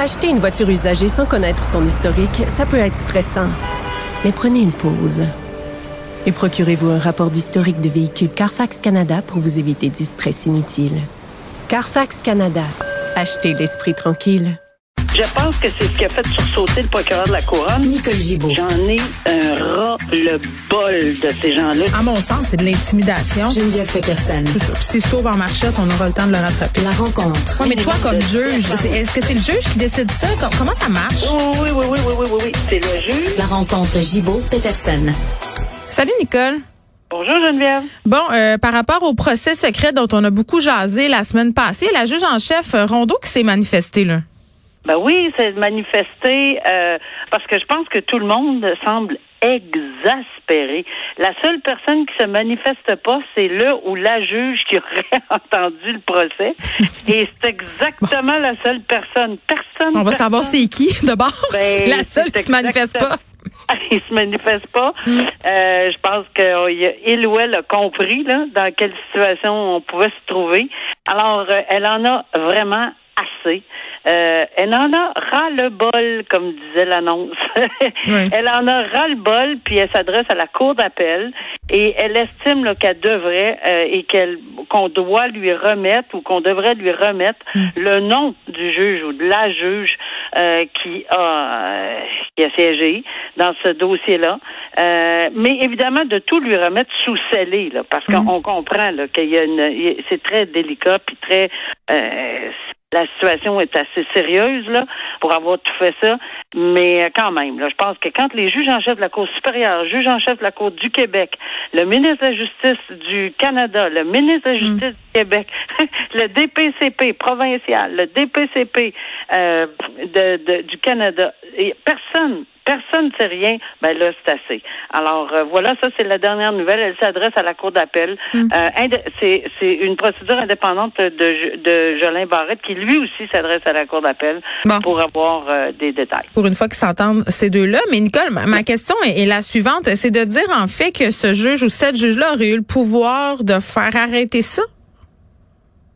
Acheter une voiture usagée sans connaître son historique, ça peut être stressant. Mais prenez une pause. Et procurez-vous un rapport d'historique de véhicule Carfax Canada pour vous éviter du stress inutile. Carfax Canada. Achetez l'esprit tranquille. Je pense que c'est ce qui a fait sursauter le procureur de la Couronne. Nicole Gibault. J'en ai un ras-le-bol de ces gens-là. À mon sens, c'est de l'intimidation. Geneviève Peterson. C'est ça. C'est sauve en marchette, on aura le temps de le rattraper. La rencontre. Ouais, mais toi, comme juge, est-ce que c'est le juge qui décide ça? Com- Comment ça marche? Oui, oui, oui, oui, oui, oui, oui, oui. C'est le juge. La rencontre Gibault-Peterson. Salut, Nicole. Bonjour Geneviève. Bon, euh, par rapport au procès secret dont on a beaucoup jasé la semaine passée, la juge en chef euh, Rondeau qui s'est manifestée, là. Ben oui, c'est de manifester euh, parce que je pense que tout le monde semble exaspéré. La seule personne qui se manifeste pas, c'est le ou la juge qui aurait entendu le procès. Et c'est exactement la seule personne. Personne. On va personne- savoir c'est qui, d'abord. Ben, c'est la seule qui se manifeste pas. Il se manifeste pas. Euh, je pense qu'il ou elle a compris là, dans quelle situation on pouvait se trouver. Alors, euh, elle en a vraiment assez. Euh, elle en a ras-le-bol, comme disait l'annonce. Oui. Elle en a ras-le-bol, puis elle s'adresse à la cour d'appel et elle estime là, qu'elle devrait euh, et qu'elle qu'on doit lui remettre ou qu'on devrait lui remettre le nom du juge ou de la juge euh, qui a euh, qui a siégé dans ce dossier-là. Euh, mais évidemment de tout lui remettre sous scellé, là, parce qu'on comprend là, qu'il y a une c'est très délicat puis très euh, la situation est assez sérieuse là pour avoir tout fait ça, mais euh, quand même, là, je pense que quand les juges en chef de la Cour supérieure, juge en chef de la Cour du Québec, le ministre de la Justice du Canada, le ministre de la Justice du Québec, le DPCP provincial, le DPCP euh, de, de- du Canada, et personne personne ne sait rien, ben là, c'est assez. Alors, euh, voilà, ça, c'est la dernière nouvelle. Elle s'adresse à la Cour d'appel. Euh, indé- c'est c'est une procédure indépendante de, de Jolin Barrette qui, lui aussi, s'adresse à la Cour d'appel Bon. pour avoir euh, des détails. Pour une fois qu'ils s'entendent ces deux-là. Mais Nicole, ma, ma question est, est la suivante. C'est de dire en fait que ce juge ou cette juge-là aurait eu le pouvoir de faire arrêter ça?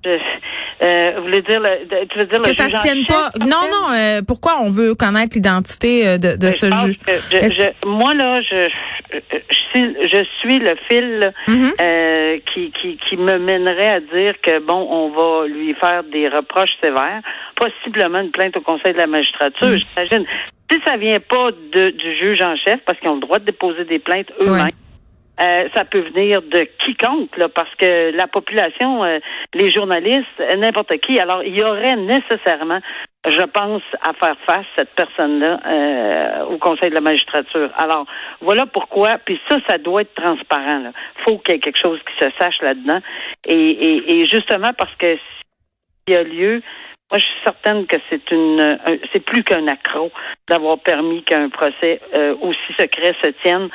Je- euh, vous voulez dire, le, tu veux dire Que le ça juge se en tienne pas. Non, non. euh, pourquoi on veut connaître l'identité euh, de, de Je ce juge? je- je- moi là, je, je, suis, je suis le fil euh, qui, qui, qui me mènerait à dire que bon, on va lui faire des reproches sévères, possiblement une plainte au Conseil de la magistrature. Mhm. J'imagine. Si ça vient pas de, du juge en chef, parce qu'ils ont le droit de déposer des plaintes eux-mêmes. Ouais. Euh, ça peut venir de quiconque, là, parce que la population, euh, les journalistes, euh, n'importe qui. Alors, il y aurait nécessairement, je pense, à faire face cette personne-là euh, au Conseil de la magistrature. Alors, voilà pourquoi. Puis ça, ça doit être transparent. Là. Faut qu'il y ait quelque chose qui se sache là-dedans. Et, et, et justement parce que s'il y a lieu, moi, je suis certaine que c'est une, un- c'est plus qu'un accro d'avoir permis qu'un procès euh, aussi secret se tienne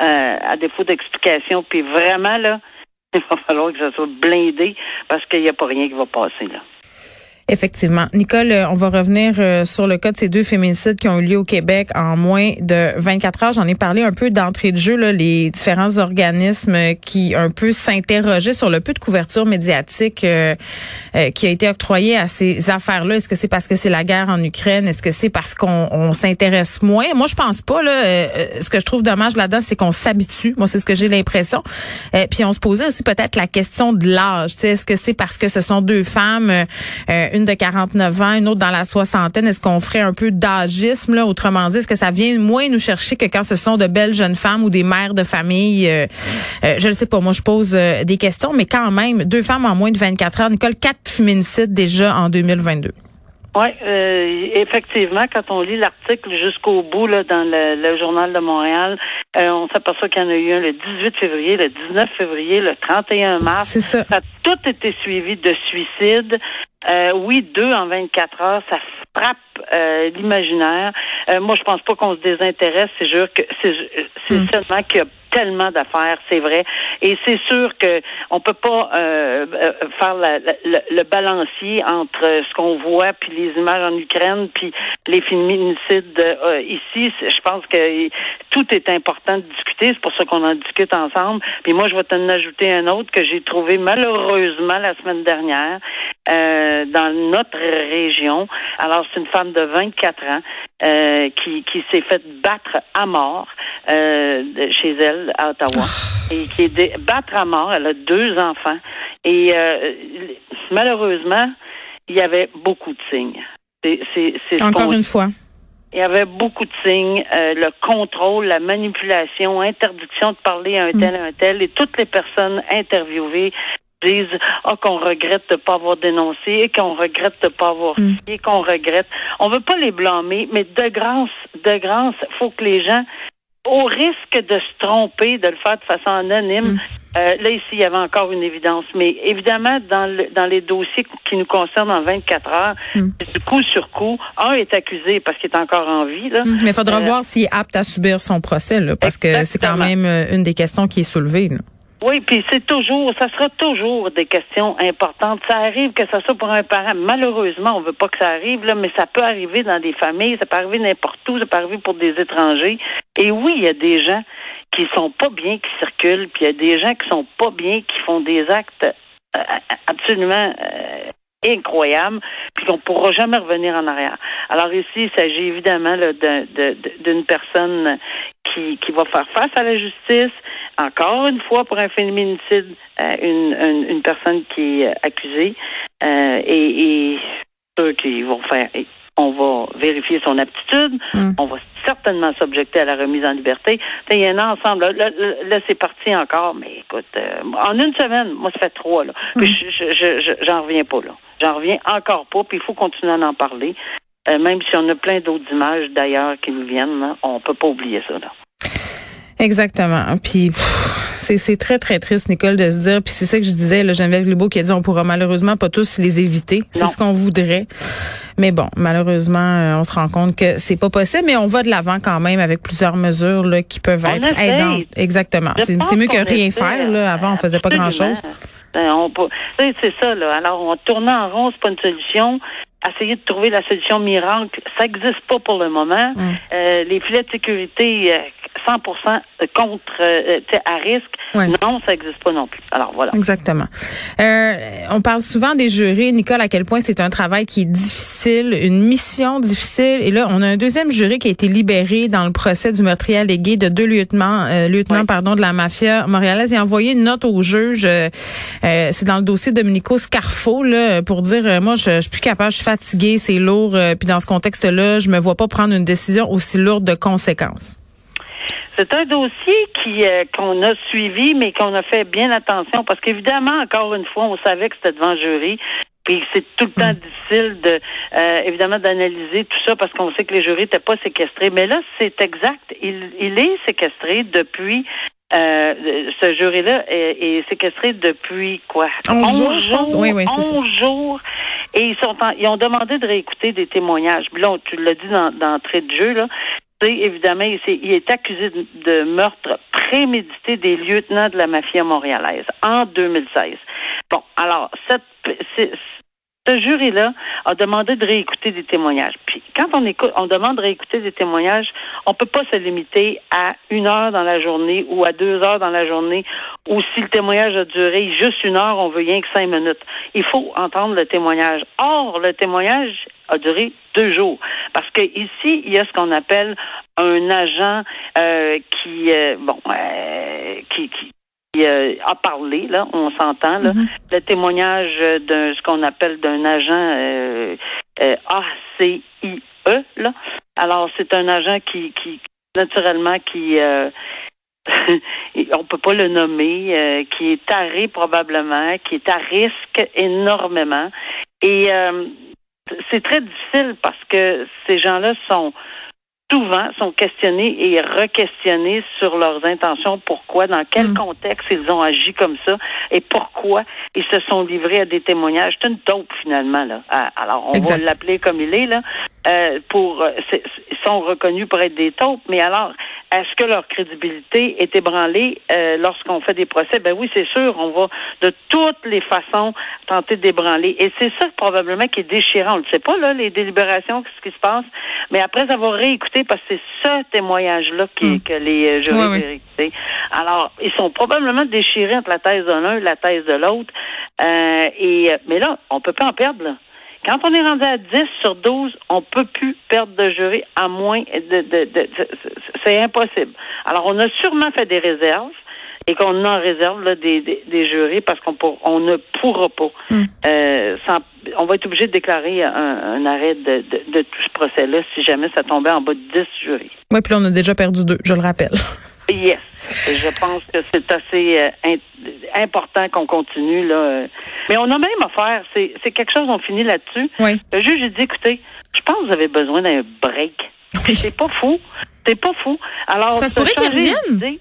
euh, à défaut d'explication. Puis vraiment, là, il va falloir que ça soit blindé parce qu'il n'y a pas rien qui va passer, là. Effectivement. Nicole, euh, on va revenir euh, sur le cas de ces deux féminicides qui ont eu lieu au Québec en moins de 24 heures. J'en ai parlé un peu d'entrée de jeu, là, les différents organismes qui un peu s'interrogeaient sur le peu de couverture médiatique euh, qui a été octroyée à ces affaires-là. Est-ce que c'est parce que c'est la guerre en Ukraine? Est-ce que c'est parce qu'on on s'intéresse moins? Moi, je pense pas. Là, ce que je trouve dommage là-dedans, c'est qu'on s'habitue. Moi, c'est ce que j'ai l'impression. Puis on se posait aussi peut-être la question de l'âge. Est-ce que c'est parce que ce sont deux femmes, une de 49 ans, une autre dans la soixantaine? Est-ce qu'on ferait un peu d'agisme? là? Autrement dit, est-ce que ça vient moins nous chercher que quand ce sont de belles jeunes femmes ou des mères de famille? Euh, euh, je ne sais pas. Moi, je pose euh, des questions, mais quand même, deux femmes en moins de 24 heures. Nicole, quatre féminicides déjà en 2022. Oui, euh, effectivement, quand on lit l'article jusqu'au bout là, dans le, le journal de Montréal, Euh, on s'aperçoit qu'il y en a eu un le 18 février, le 19 février, le 31 mars. C'est ça. Tout été suivi de suicides. Euh, oui, deux en 24 heures, ça frappe euh, l'imaginaire. Euh, moi, je pense pas qu'on se désintéresse. C'est sûr que c'est c'est Mm. seulement qu'il y a tellement d'affaires, c'est vrai. Et c'est sûr que on peut pas euh, euh, faire la- la- le, le balancier entre ce qu'on voit puis les images en Ukraine puis les féminicides euh, ici. Je pense que tout est important de discuter. C'est pour ça qu'on en discute ensemble. Puis moi, je vais t'en ajouter un autre que j'ai trouvé malheureusement la semaine dernière euh, dans notre région. Alors, c'est une femme de 24 ans euh, qui, qui s'est faite battre à mort euh, chez elle à Ottawa et qui est dé- battre à mort. Elle a deux enfants et malheureusement, il y avait beaucoup de signes. C'est, c'est, c'est ce Encore une fois. il y avait beaucoup de signes, euh, le contrôle, la manipulation, interdiction de parler à un tel, à un tel, et toutes les personnes interviewées disent ah qu'on regrette de pas avoir dénoncé et qu'on regrette de pas avoir Mm. et qu'on regrette. On veut pas les blâmer, mais de grâce, de grâce, faut que les gens au risque de se tromper, de le faire de façon anonyme. Mm. euh, là, ici, il y avait encore une évidence. Mais évidemment, dans, le, dans les dossiers qui nous concernent en 24 heures, Mm. du coup sur coup, un est accusé parce qu'il est encore en vie. Là. Mais il faudra Euh, voir s'il est apte à subir son procès, là, parce que c'est quand même euh, une des questions qui est soulevée. là. Oui, puis c'est toujours, ça sera toujours des questions importantes. Ça arrive que ça soit pour un parent. Malheureusement, on veut pas que ça arrive, là, mais ça peut arriver dans des familles, ça peut arriver n'importe où, ça peut arriver pour des étrangers. Et oui, il y a des gens qui sont pas bien, qui circulent, puis il y a des gens qui sont pas bien, qui font des actes euh, absolument euh, incroyables, puis qu'on pourra jamais revenir en arrière. Alors ici, il s'agit évidemment d'une personne qui, qui va faire face à la justice, encore une fois pour un féminicide, euh, une, une, une personne qui est euh, accusée, euh, et, et ceux qui vont faire, on va vérifier son aptitude, Mm. on va certainement s'objecter à la remise en liberté. Il y a un ensemble. Là, là, là, là, c'est parti encore, mais écoute, euh, en une semaine, moi, ça fait trois. Là. Puis je, je, je- j'en reviens pas là. J'en reviens encore pas. Puis il faut continuer à en parler. Euh, même si on a plein d'autres images d'ailleurs qui nous viennent, là, on peut pas oublier ça. Là. Exactement. Puis c'est c'est très très triste Nicole de se dire puis c'est ça que je disais là Geneviève Libault qui a dit on pourra malheureusement pas tous les éviter. C'est ce qu'on voudrait. Mais bon, malheureusement, euh, on se rend compte que c'est pas possible mais on va de l'avant quand même avec plusieurs mesures là qui peuvent On être aidantes. Exactement. C'est mieux que rien essaie, faire là. Avant on faisait pas grand-chose. Ben, on peut- c'est ça, là. Alors, on tourne en rond, c'est pas une solution. Essayer de trouver la solution miracle, ça n'existe pas pour le moment. Mm. Euh, les filets de sécurité, euh, 100% contre, euh, sais, à risque, Ouais. non, ça n'existe pas non plus. Alors, voilà. Exactement. Euh, on parle souvent des jurés, Nicole, à quel point c'est un travail qui est difficile, une mission difficile. Et là, on a un deuxième juré qui a été libéré dans le procès du meurtrier allégué de deux lieutenants, euh, lieutenants Ouais. pardon, de la mafia montréalaise. Il a envoyé une note au juge. euh, euh, c'est dans le dossier Domenico Scarfo là, pour dire, euh, moi, je, je suis plus capable, je suis fatiguée, c'est lourd. euh, puis dans ce contexte-là, je me vois pas prendre une décision aussi lourde de conséquences. C'est un dossier qui euh, qu'on a suivi, mais qu'on a fait bien attention parce qu'évidemment, encore une fois, on savait que c'était devant le jury. Puis c'est tout le temps difficile de euh, évidemment d'analyser tout ça parce qu'on sait que les jurys n'étaient pas séquestrés. Mais là, c'est exact. Il, il est séquestré depuis euh, ce jury-là est, est séquestré depuis quoi? 11 jours, je pense? Oui, oui, c'est ça. 11 jours. Et ils sont en- ils ont demandé de réécouter des témoignages. Puis là, tu l'as dit dans, d'entrée de jeu, là. Évidemment, il, est accusé de, meurtre prémédité des lieutenants de la mafia montréalaise en 2016. Bon, alors, cette, ce jury-là a demandé de réécouter des témoignages. Puis quand on écoute, on demande de réécouter des témoignages, on peut pas se limiter à une heure dans la journée ou à deux heures dans la journée, ou si le témoignage a duré juste une heure, on veut rien que cinq minutes. Il faut entendre le témoignage. Or, le témoignage a duré deux jours. Parce que ici, il y a ce qu'on appelle un agent euh, qui, euh, bon, euh, qui, qui qui, euh, a parlé, là, on s'entend, là, le témoignage d'un ce qu'on appelle d'un agent euh, euh, ACIE, là. Alors, c'est un agent qui, qui naturellement, qui on peut pas le nommer, qui est taré probablement, qui est à risque énormément. Et c'est très difficile parce que ces gens-là sont souvent sont questionnés et re-questionnés sur leurs intentions, pourquoi, dans quel Mm. contexte ils ont agi comme ça et pourquoi ils se sont livrés à des témoignages. C'est une taupe finalement là. Ah, Alors on Exact. va l'appeler comme il est là. Euh, pour euh, ils sont reconnus pour être des taupes, mais alors est-ce que leur crédibilité est ébranlée euh, lorsqu'on fait des procès? Ben oui, c'est sûr, on va de toutes les façons tenter d'ébranler. Et c'est ça probablement qui est déchirant. On ne sait pas là les délibérations, ce qui se passe, mais après avoir réécouté, parce que c'est ce témoignage-là qui, Mm. que les euh, jurys Oui, oui. Alors, ils sont probablement déchirés entre la thèse de l'un et la thèse de l'autre. Euh, et euh, mais là, on peut pas en perdre. Là. Quand on est rendu à 10 sur 12, on peut plus perdre de jury à moins de, de, de- de- c'est impossible. Alors, on a sûrement fait des réserves et qu'on en réserve là, des, des, des jurys parce qu'on pour- on ne pourra pas. Mm. euh, sans- on va être obligé de déclarer un, un arrêt de, de, de tout ce procès-là si jamais ça tombait en bas de 10 jurys. Oui, puis là, on a déjà perdu deux, je le rappelle. Yes. Je pense que c'est assez euh, in- important qu'on continue là. euh. Mais on a même affaire, c'est c'est quelque chose, on finit là-dessus. Oui. Le juge a dit, écoutez, je pense que vous avez besoin d'un break. Oui. C'est pas fou. C'est pas fou. Alors, Ça se pourrait reviennent. d'idée.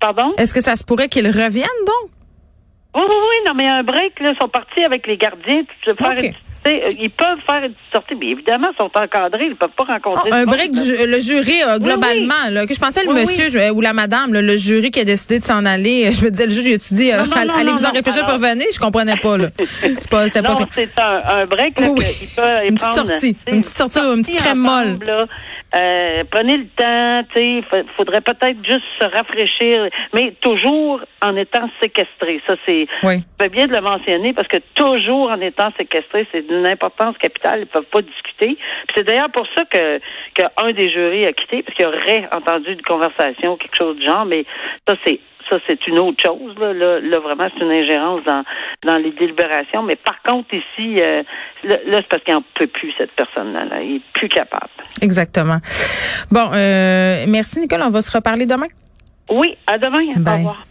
Pardon? Est-ce que ça se pourrait qu'ils reviennent, donc? Oui, oui, oui, non, mais un break, là, ils sont partis avec les gardiens, puis se faire Ok. une- tu sais, ils peuvent faire une sortie, mais évidemment, ils sont encadrés, ils peuvent pas rencontrer. Ah, un break, du le jury, euh, Oui, globalement, là, que je pensais le Oui, monsieur je- ou la madame, là, le jury qui a décidé de s'en aller. Je me disais, le juge, il a-tu dit, euh, non, allez-vous en réfléchir pour venir? Je comprenais pas, là. C'est pas, c'était pas c'est un, un break là, Une petite sortie, tu une petite sortie, une petite crème là. Euh, prenez le temps, tu fa- faudrait peut-être juste se rafraîchir, mais toujours en étant séquestré. Ça, c'est Oui. c'est bien de le mentionner parce que toujours en étant séquestré, c'est d'une importance capitale. Ils peuvent pas discuter. Puis c'est d'ailleurs pour ça que qu'un des jurys a quitté parce qu'il aurait entendu une conversation, quelque chose du genre. Mais ça, c'est ça, c'est une autre chose. Là, là, là, vraiment, c'est une ingérence dans dans les délibérations. Mais par contre, ici, euh, là, là, c'est parce qu'il n'en peut plus cette personne-là. Là. Il est plus capable. Exactement. Bon, euh, merci, Nicole. On va se reparler demain. Oui, à demain. Au revoir.